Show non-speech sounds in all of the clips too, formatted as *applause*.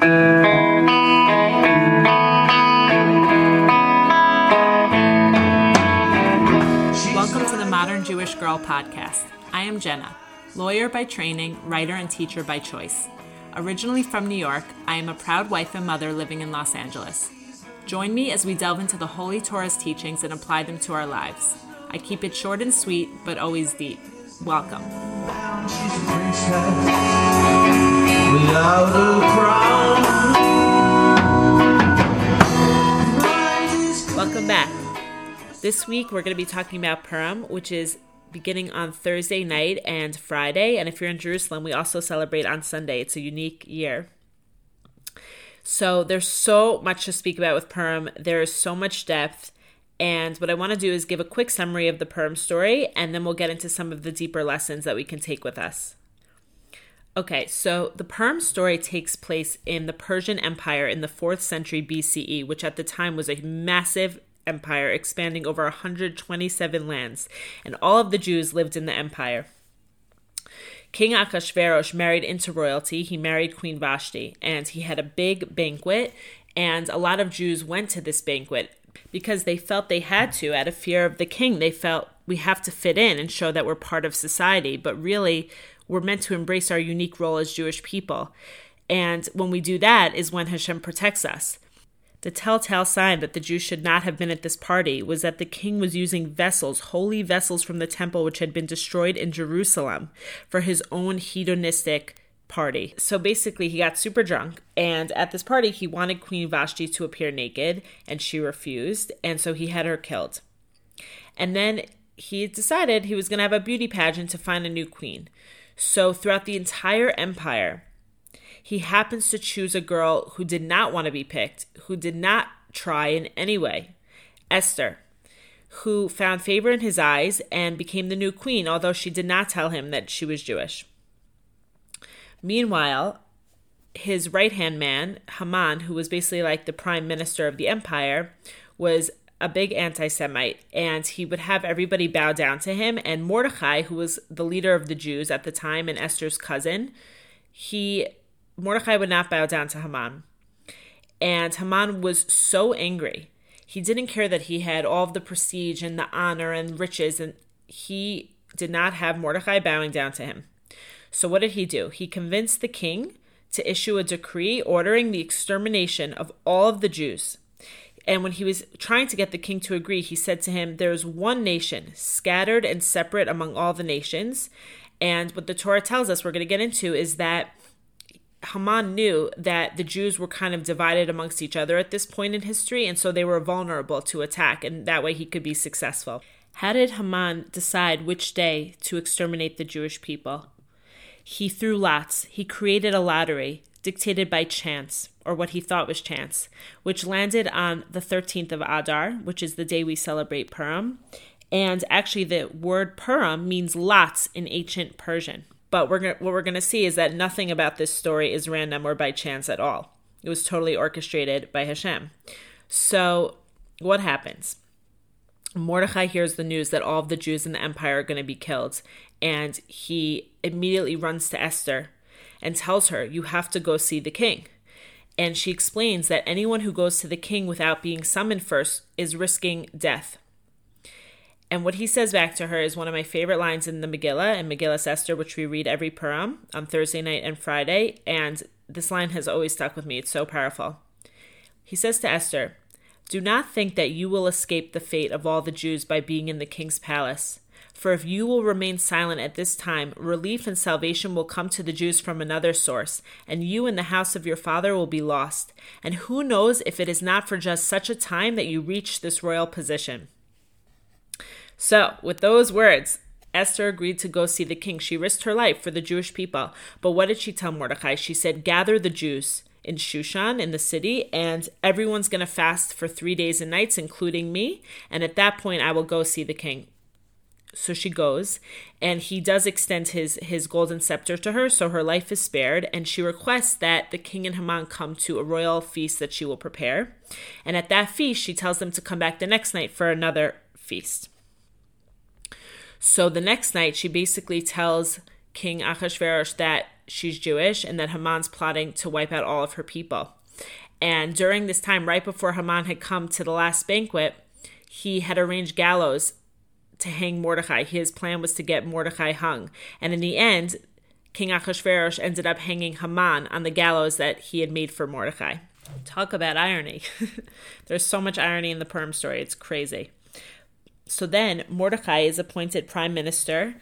Welcome to the Modern Jewish Girl podcast. I am Jenna, lawyer by training, writer, and teacher by choice. Originally from New York, I am a proud wife and mother living in Los Angeles. Join me as we delve into the Holy Torah's teachings and apply them to our lives. I keep it short and sweet, but always deep. Welcome. Without a crown. This week we're going to be talking about Purim, which is beginning on Thursday night and Friday. And if you're in Jerusalem, we also celebrate on Sunday. It's a unique year. So there's so much to speak about with Purim. There is so much depth. And what I want to do is give a quick summary of the Purim story, and then we'll get into some of the deeper lessons that we can take with us. Okay, so the Purim story takes place in the Persian Empire in the 4th century BCE, which at the time was a massive empire expanding over 127 lands, and all of the Jews lived in the empire. King Achashverosh married into royalty. He married Queen Vashti, and he had a big banquet, and a lot of Jews went to this banquet because they felt they had to out of fear of the king. They felt we have to fit in and show that we're part of society, but really we're meant to embrace our unique role as Jewish people. And when we do that is when Hashem protects us. The telltale sign that the Jews should not have been at this party was that the king was using vessels, holy vessels from the temple which had been destroyed in Jerusalem, for his own hedonistic party. So basically, he got super drunk, and at this party, he wanted Queen Vashti to appear naked, and she refused, and so he had her killed. And then he decided he was going to have a beauty pageant to find a new queen. So throughout the entire empire, he happens to choose a girl who did not want to be picked, who did not try in any way Esther, who found favor in his eyes and became the new queen, although she did not tell him that she was Jewish. Meanwhile, his right hand man, Haman, who was basically like the prime minister of the empire, was a big anti Semite, and he would have everybody bow down to him. And Mordecai, who was the leader of the Jews at the time and Esther's cousin, he Mordecai would not bow down to Haman. And Haman was so angry. He didn't care that he had all of the prestige and the honor and riches, and he did not have Mordecai bowing down to him. So, what did he do? He convinced the king to issue a decree ordering the extermination of all of the Jews. And when he was trying to get the king to agree, he said to him, There is one nation, scattered and separate among all the nations. And what the Torah tells us, we're going to get into, is that Haman knew that the Jews were kind of divided amongst each other at this point in history, and so they were vulnerable to attack, and that way he could be successful. How did Haman decide which day to exterminate the Jewish people? He threw lots. He created a lottery dictated by chance, or what he thought was chance, which landed on the 13th of Adar, which is the day we celebrate Purim. And actually, the word Purim means lots in ancient Persian. But we're gonna, what we're going to see is that nothing about this story is random or by chance at all. It was totally orchestrated by Hashem. So, what happens? Mordechai hears the news that all of the Jews in the empire are going to be killed, and he immediately runs to Esther and tells her, You have to go see the king. And she explains that anyone who goes to the king without being summoned first is risking death. And what he says back to her is one of my favorite lines in the Megillah and Megillah Esther, which we read every Purim on Thursday night and Friday. And this line has always stuck with me. It's so powerful. He says to Esther, Do not think that you will escape the fate of all the Jews by being in the king's palace. For if you will remain silent at this time, relief and salvation will come to the Jews from another source, and you and the house of your father will be lost. And who knows if it is not for just such a time that you reach this royal position? So, with those words, Esther agreed to go see the king. She risked her life for the Jewish people. But what did she tell Mordecai? She said, Gather the Jews in Shushan, in the city, and everyone's going to fast for three days and nights, including me. And at that point, I will go see the king. So she goes, and he does extend his his golden scepter to her, so her life is spared. And she requests that the king and Haman come to a royal feast that she will prepare. And at that feast, she tells them to come back the next night for another feast. So the next night, she basically tells King Achashverosh that she's Jewish and that Haman's plotting to wipe out all of her people. And during this time, right before Haman had come to the last banquet, he had arranged gallows to hang Mordecai. His plan was to get Mordecai hung. And in the end, King Achashverosh ended up hanging Haman on the gallows that he had made for Mordecai. Talk about irony. *laughs* There's so much irony in the Purim story, it's crazy. So then Mordecai is appointed prime minister,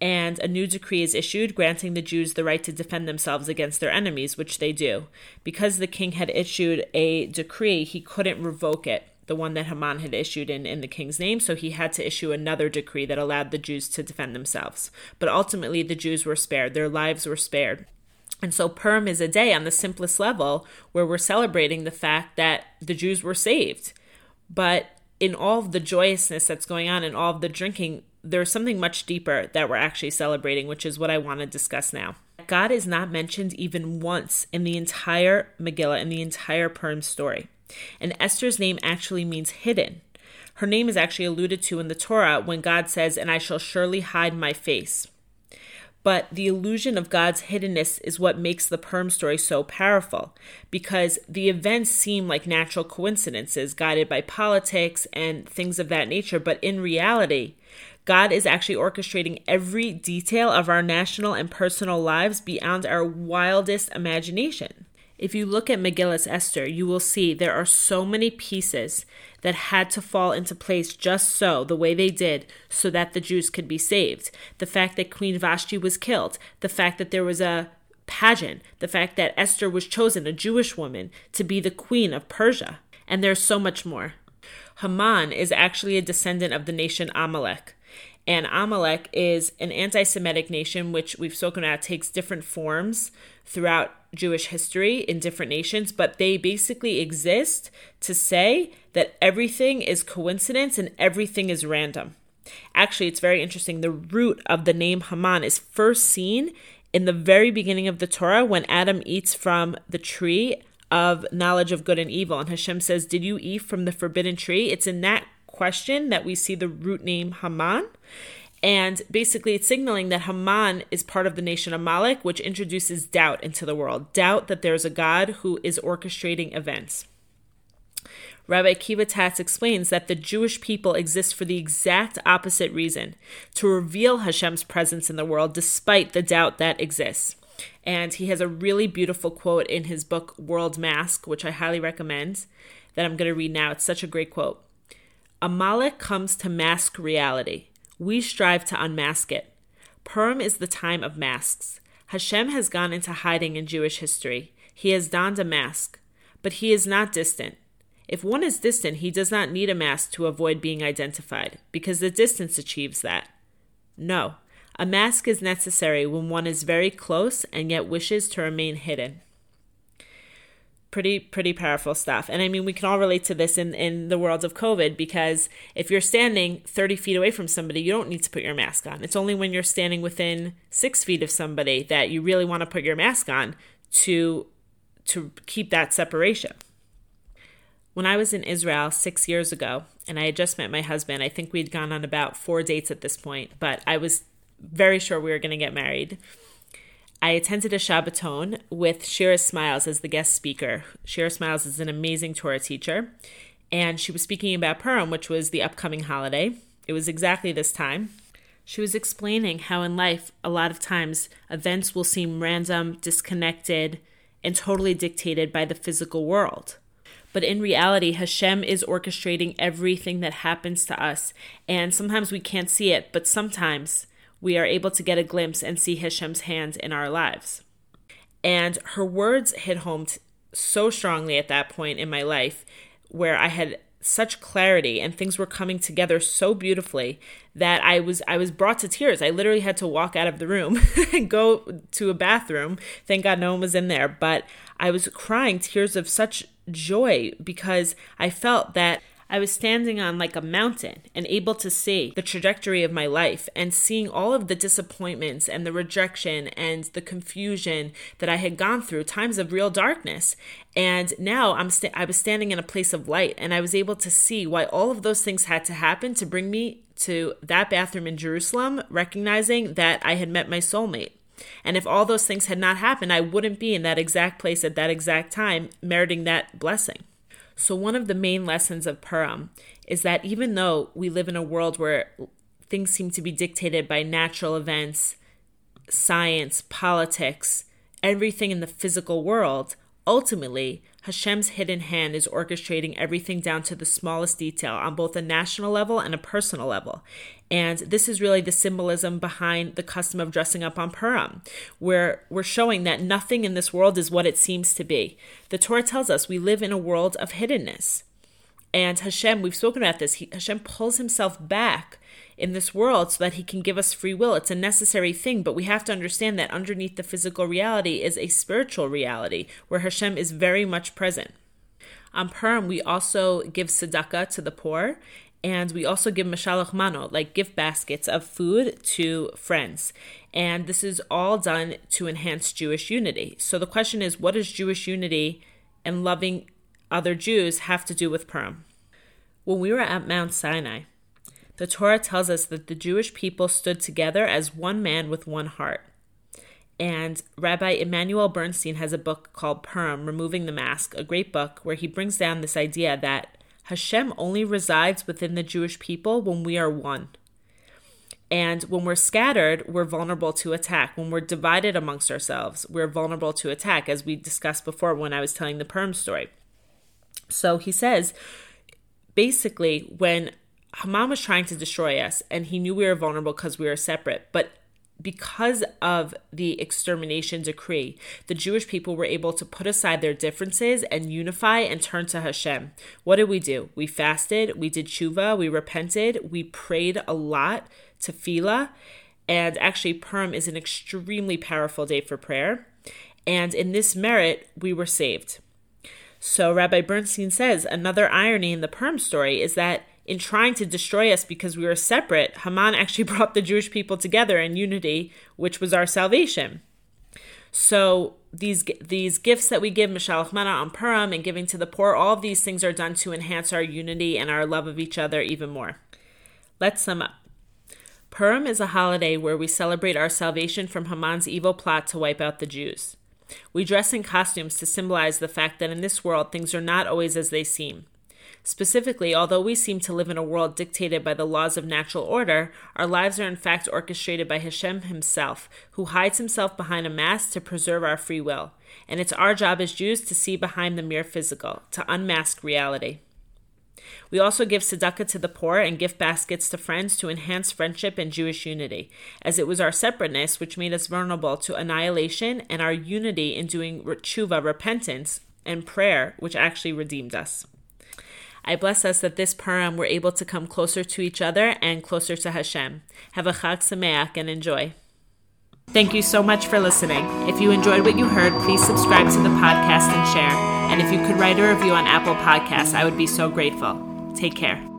and a new decree is issued granting the Jews the right to defend themselves against their enemies, which they do. Because the king had issued a decree, he couldn't revoke it the one that Haman had issued in, in the king's name, so he had to issue another decree that allowed the Jews to defend themselves. But ultimately, the Jews were spared, their lives were spared. And so Purim is a day on the simplest level where we're celebrating the fact that the Jews were saved. But in all of the joyousness that's going on and all of the drinking, there's something much deeper that we're actually celebrating, which is what I want to discuss now. God is not mentioned even once in the entire Megillah, in the entire Purim story. And Esther's name actually means hidden. Her name is actually alluded to in the Torah when God says, And I shall surely hide my face. But the illusion of God's hiddenness is what makes the Purim story so powerful because the events seem like natural coincidences guided by politics and things of that nature. But in reality, God is actually orchestrating every detail of our national and personal lives beyond our wildest imagination. If you look at Megillus Esther, you will see there are so many pieces that had to fall into place just so, the way they did, so that the Jews could be saved. The fact that Queen Vashti was killed, the fact that there was a pageant, the fact that Esther was chosen, a Jewish woman, to be the queen of Persia. And there's so much more. Haman is actually a descendant of the nation Amalek. And Amalek is an anti Semitic nation, which we've spoken about, takes different forms throughout Jewish history in different nations, but they basically exist to say that everything is coincidence and everything is random. Actually, it's very interesting. The root of the name Haman is first seen in the very beginning of the Torah when Adam eats from the tree of knowledge of good and evil. And Hashem says, Did you eat from the forbidden tree? It's in that question that we see the root name Haman. And basically, it's signaling that Haman is part of the nation of Amalek, which introduces doubt into the world doubt that there's a God who is orchestrating events. Rabbi Tatz explains that the Jewish people exist for the exact opposite reason to reveal Hashem's presence in the world despite the doubt that exists. And he has a really beautiful quote in his book, World Mask, which I highly recommend, that I'm going to read now. It's such a great quote. Amalek comes to mask reality. We strive to unmask it. Purim is the time of masks. Hashem has gone into hiding in Jewish history. He has donned a mask, but he is not distant. If one is distant, he does not need a mask to avoid being identified, because the distance achieves that. No, a mask is necessary when one is very close and yet wishes to remain hidden pretty pretty powerful stuff. And i mean we can all relate to this in in the world of covid because if you're standing 30 feet away from somebody you don't need to put your mask on. It's only when you're standing within six feet of somebody that you really want to put your mask on to to keep that separation. When i was in israel six years ago and i had just met my husband i think we'd gone on about four dates at this point but i was very sure we were going to get married I attended a Shabbaton with Shira Smiles as the guest speaker. Shira Smiles is an amazing Torah teacher, and she was speaking about Purim, which was the upcoming holiday. It was exactly this time. She was explaining how in life, a lot of times, events will seem random, disconnected, and totally dictated by the physical world. But in reality, Hashem is orchestrating everything that happens to us. And sometimes we can't see it, but sometimes we are able to get a glimpse and see Hashem's hand in our lives. And her words hit home t- so strongly at that point in my life where I had such clarity and things were coming together so beautifully that I was I was brought to tears. I literally had to walk out of the room *laughs* and go to a bathroom. Thank God no one was in there, but I was crying tears of such joy because I felt that I was standing on like a mountain and able to see the trajectory of my life and seeing all of the disappointments and the rejection and the confusion that I had gone through, times of real darkness. And now I'm st- I was standing in a place of light and I was able to see why all of those things had to happen to bring me to that bathroom in Jerusalem, recognizing that I had met my soulmate. And if all those things had not happened, I wouldn't be in that exact place at that exact time, meriting that blessing. So, one of the main lessons of Purim is that even though we live in a world where things seem to be dictated by natural events, science, politics, everything in the physical world, ultimately, Hashem's hidden hand is orchestrating everything down to the smallest detail on both a national level and a personal level. And this is really the symbolism behind the custom of dressing up on Purim, where we're showing that nothing in this world is what it seems to be. The Torah tells us we live in a world of hiddenness. And Hashem, we've spoken about this, he, Hashem pulls himself back in this world so that he can give us free will. It's a necessary thing, but we have to understand that underneath the physical reality is a spiritual reality where Hashem is very much present. On Purim, we also give tzedakah to the poor, and we also give mishloach mano, like gift baskets of food to friends. And this is all done to enhance Jewish unity. So the question is, what does Jewish unity and loving other Jews have to do with Purim? When we were at Mount Sinai, the Torah tells us that the Jewish people stood together as one man with one heart. And Rabbi Emanuel Bernstein has a book called Purim, Removing the Mask, a great book where he brings down this idea that Hashem only resides within the Jewish people when we are one. And when we're scattered, we're vulnerable to attack. When we're divided amongst ourselves, we're vulnerable to attack, as we discussed before when I was telling the Purim story. So he says, basically, when Haman was trying to destroy us, and he knew we were vulnerable because we were separate. But because of the extermination decree, the Jewish people were able to put aside their differences and unify and turn to Hashem. What did we do? We fasted, we did tshuva, we repented, we prayed a lot, tefillah, and actually, Purim is an extremely powerful day for prayer. And in this merit, we were saved. So Rabbi Bernstein says another irony in the Purim story is that in trying to destroy us because we were separate, Haman *laughs* actually brought the Jewish people together in unity, which was our salvation. So these these gifts that we give Mishloach Mana on Purim and giving to the poor, all of these things are done to enhance our unity and our love of each other even more. Let's sum up. Purim is a holiday where we celebrate our salvation from Haman's evil plot to wipe out the Jews. We dress in costumes to symbolize the fact that in this world things are not always as they seem. Specifically, although we seem to live in a world dictated by the laws of natural order, our lives are in fact orchestrated by Hashem himself, who hides himself behind a mask to preserve our free will. And it's our job as Jews to see behind the mere physical, to unmask reality. We also give tzedakah to the poor and gift baskets to friends to enhance friendship and Jewish unity, as it was our separateness which made us vulnerable to annihilation and our unity in doing tshuva, repentance, and prayer, which actually redeemed us. I bless us that this Purim we're able to come closer to each other and closer to Hashem. Have a Chag Sameach and enjoy. Thank you so much for listening. If you enjoyed what you heard, please subscribe to the podcast and share. And if you could write a review on Apple Podcasts, I would be so grateful. Take care.